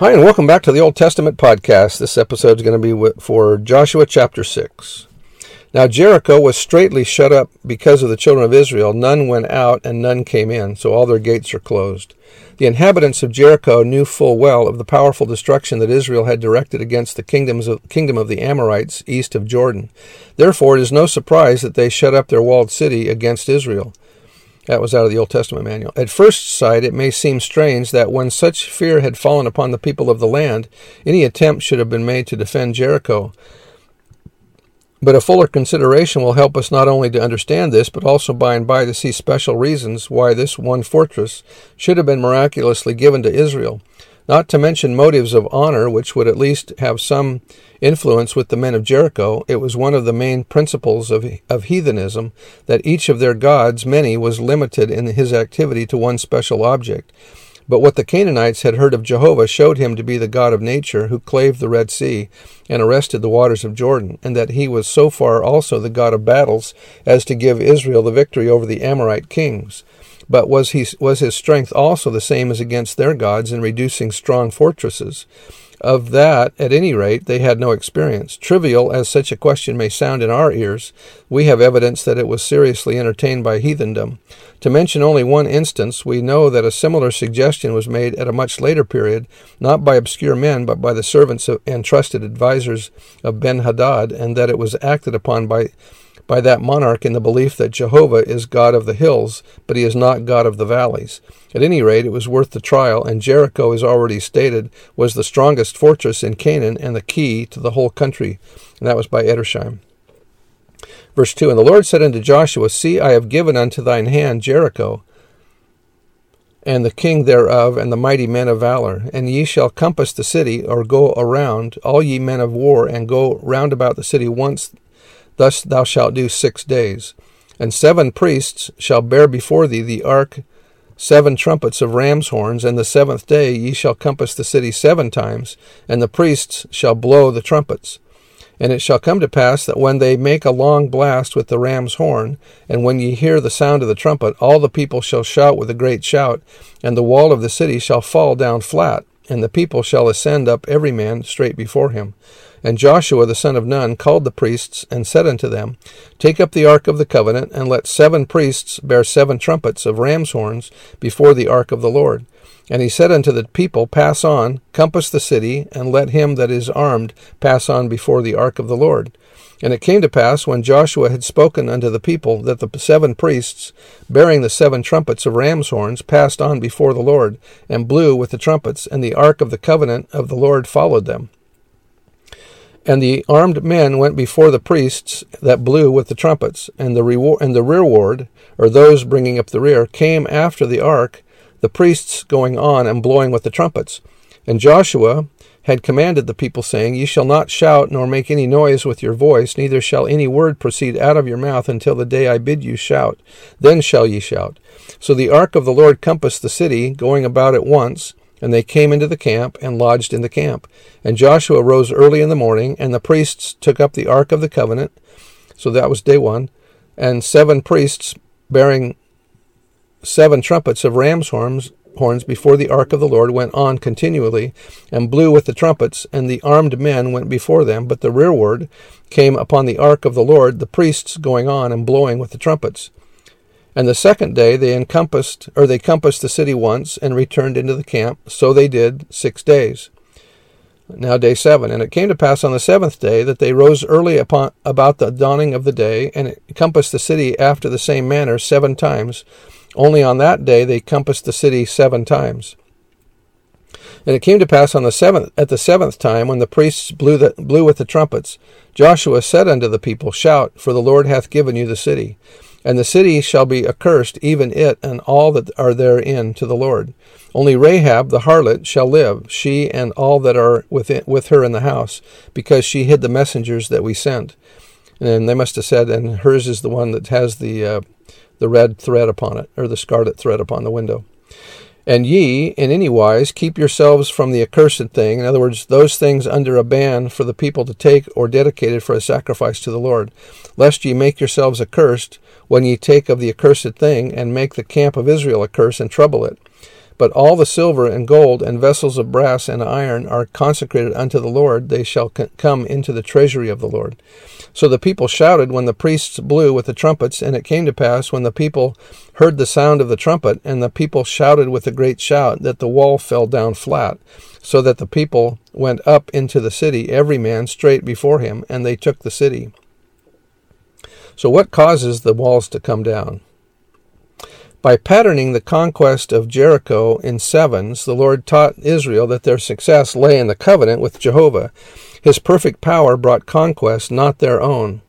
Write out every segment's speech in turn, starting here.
Hi, and welcome back to the Old Testament podcast. This episode is going to be for Joshua chapter 6. Now, Jericho was straitly shut up because of the children of Israel. None went out and none came in, so all their gates are closed. The inhabitants of Jericho knew full well of the powerful destruction that Israel had directed against the kingdoms of, kingdom of the Amorites east of Jordan. Therefore, it is no surprise that they shut up their walled city against Israel. That was out of the Old Testament manual. At first sight, it may seem strange that when such fear had fallen upon the people of the land, any attempt should have been made to defend Jericho. But a fuller consideration will help us not only to understand this, but also by and by to see special reasons why this one fortress should have been miraculously given to Israel not to mention motives of honor, which would at least have some influence with the men of Jericho. It was one of the main principles of, of heathenism that each of their gods, many, was limited in his activity to one special object. But what the Canaanites had heard of Jehovah showed him to be the God of nature who clave the Red Sea and arrested the waters of Jordan, and that he was so far also the God of battles as to give Israel the victory over the Amorite kings. But was, he, was his strength also the same as against their gods in reducing strong fortresses? Of that, at any rate, they had no experience. Trivial as such a question may sound in our ears, we have evidence that it was seriously entertained by heathendom. To mention only one instance, we know that a similar suggestion was made at a much later period, not by obscure men, but by the servants and trusted advisers of Ben Hadad, and that it was acted upon by by that monarch in the belief that Jehovah is God of the hills, but he is not God of the valleys. At any rate, it was worth the trial, and Jericho, as already stated, was the strongest fortress in Canaan and the key to the whole country. And that was by Edersheim. Verse 2 And the Lord said unto Joshua, See, I have given unto thine hand Jericho, and the king thereof, and the mighty men of valor. And ye shall compass the city, or go around, all ye men of war, and go round about the city once Thus thou shalt do six days. And seven priests shall bear before thee the ark seven trumpets of ram's horns, and the seventh day ye shall compass the city seven times, and the priests shall blow the trumpets. And it shall come to pass that when they make a long blast with the ram's horn, and when ye hear the sound of the trumpet, all the people shall shout with a great shout, and the wall of the city shall fall down flat, and the people shall ascend up every man straight before him. And Joshua the son of Nun called the priests, and said unto them, Take up the ark of the covenant, and let seven priests bear seven trumpets of ram's horns before the ark of the Lord. And he said unto the people, Pass on, compass the city, and let him that is armed pass on before the ark of the Lord. And it came to pass, when Joshua had spoken unto the people, that the seven priests, bearing the seven trumpets of ram's horns, passed on before the Lord, and blew with the trumpets, and the ark of the covenant of the Lord followed them. And the armed men went before the priests that blew with the trumpets, and the reward and the rearward, or those bringing up the rear, came after the ark, the priests going on and blowing with the trumpets. And Joshua had commanded the people, saying, Ye shall not shout nor make any noise with your voice, neither shall any word proceed out of your mouth until the day I bid you shout. Then shall ye shout. So the ark of the Lord compassed the city, going about at once. And they came into the camp and lodged in the camp. And Joshua rose early in the morning, and the priests took up the ark of the covenant. So that was day one. And seven priests bearing seven trumpets of ram's horns horns before the ark of the Lord went on continually, and blew with the trumpets, and the armed men went before them, but the rearward came upon the ark of the Lord, the priests going on and blowing with the trumpets. And the second day they encompassed or they compassed the city once and returned into the camp, so they did six days. Now day seven. And it came to pass on the seventh day that they rose early upon about the dawning of the day, and encompassed the city after the same manner seven times, only on that day they compassed the city seven times. And it came to pass on the seventh at the seventh time, when the priests blew, the, blew with the trumpets, Joshua said unto the people, Shout, for the Lord hath given you the city. And the city shall be accursed, even it and all that are therein, to the Lord. Only Rahab the harlot shall live, she and all that are within, with her in the house, because she hid the messengers that we sent. And they must have said, and hers is the one that has the uh, the red thread upon it, or the scarlet thread upon the window. And ye, in any wise, keep yourselves from the accursed thing. In other words, those things under a ban for the people to take or dedicated for a sacrifice to the Lord, lest ye make yourselves accursed when ye take of the accursed thing, and make the camp of Israel a curse and trouble it. But all the silver and gold and vessels of brass and iron are consecrated unto the Lord, they shall come into the treasury of the Lord. So the people shouted when the priests blew with the trumpets, and it came to pass when the people heard the sound of the trumpet, and the people shouted with a great shout, that the wall fell down flat, so that the people went up into the city, every man straight before him, and they took the city. So what causes the walls to come down? By patterning the conquest of Jericho in sevens, the Lord taught Israel that their success lay in the covenant with Jehovah. His perfect power brought conquest, not their own.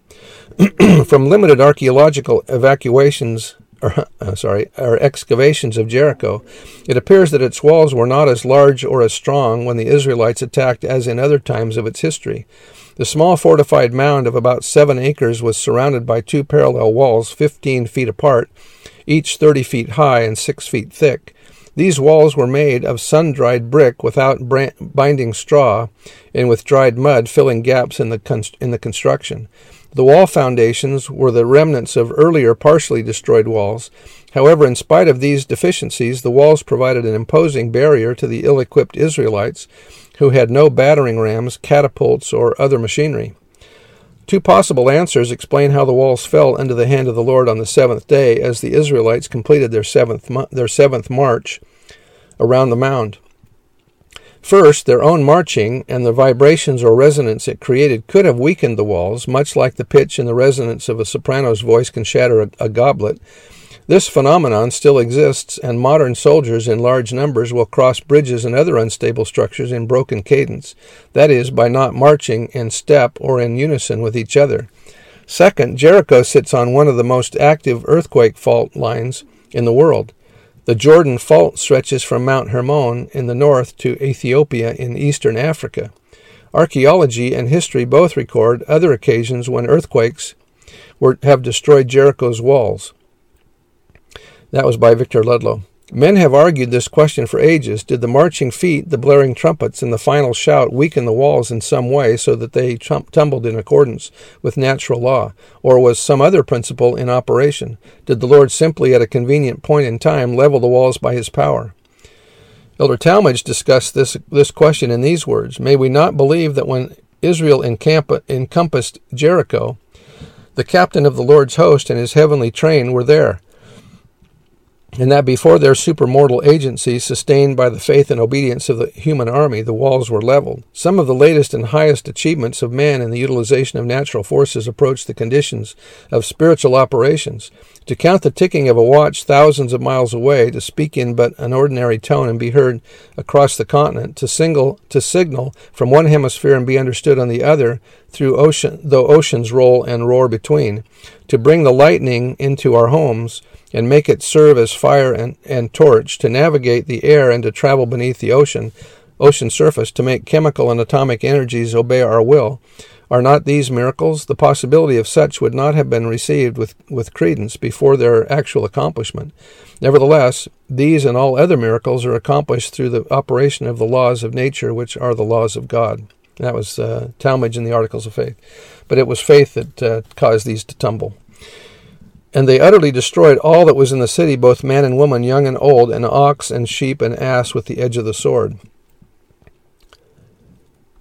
From limited archaeological evacuations, or, uh, sorry, or excavations of Jericho, it appears that its walls were not as large or as strong when the Israelites attacked as in other times of its history. The small fortified mound of about seven acres was surrounded by two parallel walls, fifteen feet apart, each 30 feet high and 6 feet thick. These walls were made of sun dried brick without binding straw and with dried mud filling gaps in the, in the construction. The wall foundations were the remnants of earlier partially destroyed walls. However, in spite of these deficiencies, the walls provided an imposing barrier to the ill equipped Israelites who had no battering rams, catapults, or other machinery. Two possible answers explain how the walls fell into the hand of the Lord on the seventh day as the Israelites completed their seventh, their seventh march around the mound. First, their own marching and the vibrations or resonance it created could have weakened the walls, much like the pitch and the resonance of a soprano's voice can shatter a, a goblet. This phenomenon still exists, and modern soldiers in large numbers will cross bridges and other unstable structures in broken cadence, that is, by not marching in step or in unison with each other. Second, Jericho sits on one of the most active earthquake fault lines in the world. The Jordan Fault stretches from Mount Hermon in the north to Ethiopia in eastern Africa. Archaeology and history both record other occasions when earthquakes were, have destroyed Jericho's walls. That was by Victor Ludlow. Men have argued this question for ages. Did the marching feet, the blaring trumpets, and the final shout weaken the walls in some way so that they tumbled in accordance with natural law? Or was some other principle in operation? Did the Lord simply, at a convenient point in time, level the walls by his power? Elder Talmage discussed this, this question in these words May we not believe that when Israel encamp- encompassed Jericho, the captain of the Lord's host and his heavenly train were there? And that before their supermortal agency, sustained by the faith and obedience of the human army, the walls were leveled. Some of the latest and highest achievements of man in the utilization of natural forces approach the conditions of spiritual operations. To count the ticking of a watch thousands of miles away, to speak in but an ordinary tone and be heard across the continent, to single to signal from one hemisphere and be understood on the other, through ocean though oceans roll and roar between, to bring the lightning into our homes and make it serve as fire and, and torch to navigate the air and to travel beneath the ocean ocean surface to make chemical and atomic energies obey our will. Are not these miracles? The possibility of such would not have been received with, with credence before their actual accomplishment. Nevertheless, these and all other miracles are accomplished through the operation of the laws of nature, which are the laws of God. That was uh, Talmage in the Articles of Faith. But it was faith that uh, caused these to tumble. And they utterly destroyed all that was in the city, both man and woman, young and old, and ox and sheep and ass with the edge of the sword.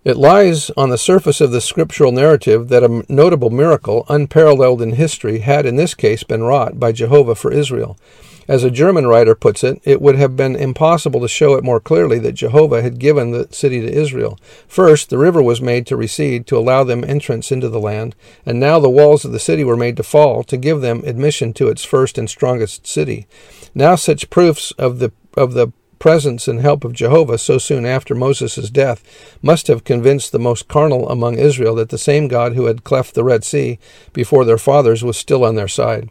It lies on the surface of the scriptural narrative that a notable miracle, unparalleled in history, had in this case been wrought by Jehovah for Israel. As a German writer puts it, it would have been impossible to show it more clearly that Jehovah had given the city to Israel. First, the river was made to recede to allow them entrance into the land, and now the walls of the city were made to fall to give them admission to its first and strongest city. Now such proofs of the of the presence and help of Jehovah so soon after Moses' death must have convinced the most carnal among Israel that the same God who had cleft the Red Sea before their fathers was still on their side.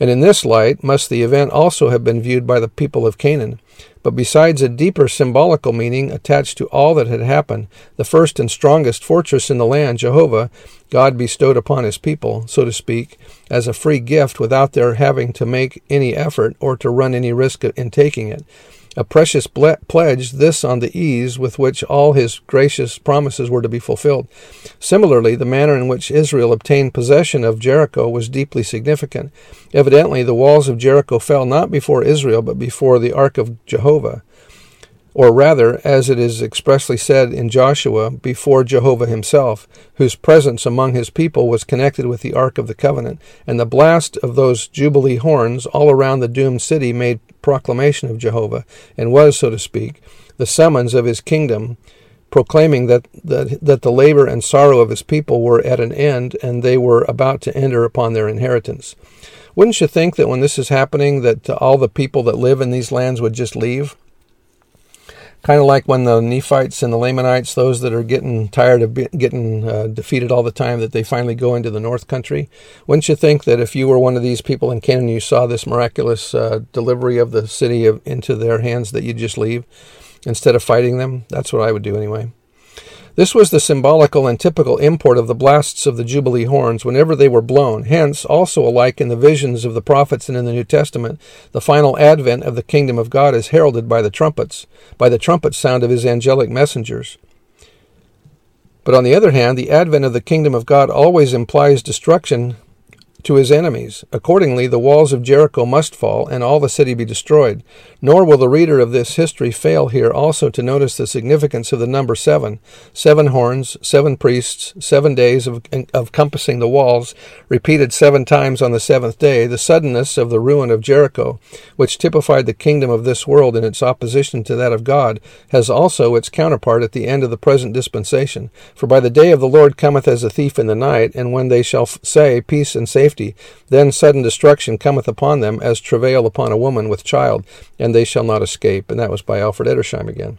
And in this light must the event also have been viewed by the people of Canaan. But besides a deeper symbolical meaning attached to all that had happened, the first and strongest fortress in the land, Jehovah, God bestowed upon his people, so to speak, as a free gift without their having to make any effort or to run any risk in taking it a precious ble- pledge, this on the ease with which all his gracious promises were to be fulfilled. Similarly, the manner in which Israel obtained possession of Jericho was deeply significant. Evidently, the walls of Jericho fell not before Israel, but before the ark of Jehovah or rather, as it is expressly said in Joshua, before Jehovah himself, whose presence among his people was connected with the Ark of the Covenant, and the blast of those jubilee horns all around the doomed city made proclamation of Jehovah, and was, so to speak, the summons of his kingdom, proclaiming that, that, that the labor and sorrow of his people were at an end, and they were about to enter upon their inheritance. Wouldn't you think that when this is happening, that all the people that live in these lands would just leave? Kind of like when the Nephites and the Lamanites, those that are getting tired of be, getting uh, defeated all the time, that they finally go into the North Country. Wouldn't you think that if you were one of these people in Canaan, you saw this miraculous uh, delivery of the city of, into their hands, that you'd just leave instead of fighting them? That's what I would do anyway. This was the symbolical and typical import of the blasts of the Jubilee horns whenever they were blown. Hence, also alike in the visions of the prophets and in the New Testament, the final advent of the kingdom of God is heralded by the trumpets, by the trumpet sound of his angelic messengers. But on the other hand, the advent of the kingdom of God always implies destruction to his enemies. Accordingly, the walls of Jericho must fall, and all the city be destroyed. Nor will the reader of this history fail here also to notice the significance of the number seven seven horns, seven priests, seven days of, of compassing the walls, repeated seven times on the seventh day, the suddenness of the ruin of Jericho, which typified the kingdom of this world in its opposition to that of God, has also its counterpart at the end of the present dispensation. For by the day of the Lord cometh as a thief in the night, and when they shall say, Peace and safety, safety. Then sudden destruction cometh upon them as travail upon a woman with child, and they shall not escape. And that was by Alfred Edersheim again.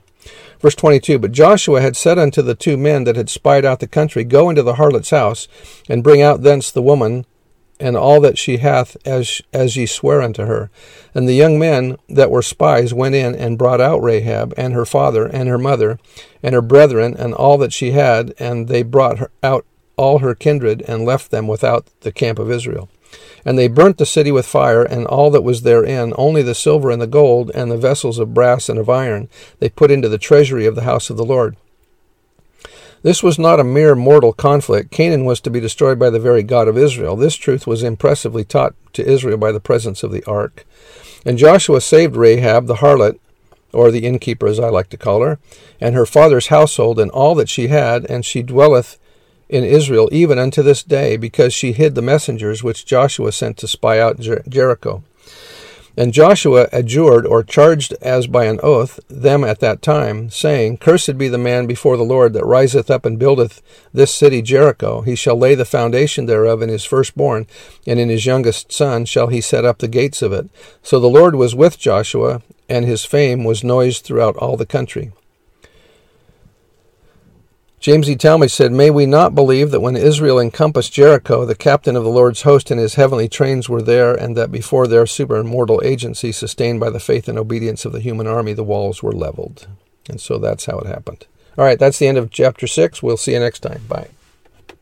Verse 22 But Joshua had said unto the two men that had spied out the country, Go into the harlot's house, and bring out thence the woman and all that she hath, as, as ye swear unto her. And the young men that were spies went in and brought out Rahab, and her father, and her mother, and her brethren, and all that she had, and they brought her out all her kindred, and left them without the camp of Israel. And they burnt the city with fire, and all that was therein, only the silver and the gold, and the vessels of brass and of iron, they put into the treasury of the house of the Lord. This was not a mere mortal conflict. Canaan was to be destroyed by the very God of Israel. This truth was impressively taught to Israel by the presence of the ark. And Joshua saved Rahab the harlot, or the innkeeper as I like to call her, and her father's household, and all that she had, and she dwelleth in Israel even unto this day, because she hid the messengers which Joshua sent to spy out Jer- Jericho. And Joshua adjured, or charged as by an oath, them at that time, saying, Cursed be the man before the Lord that riseth up and buildeth this city Jericho. He shall lay the foundation thereof in his firstborn, and in his youngest son shall he set up the gates of it. So the Lord was with Joshua, and his fame was noised throughout all the country. James E. Talmage said, May we not believe that when Israel encompassed Jericho, the captain of the Lord's host and his heavenly trains were there, and that before their supermortal agency, sustained by the faith and obedience of the human army, the walls were leveled. And so that's how it happened. All right, that's the end of chapter 6. We'll see you next time. Bye.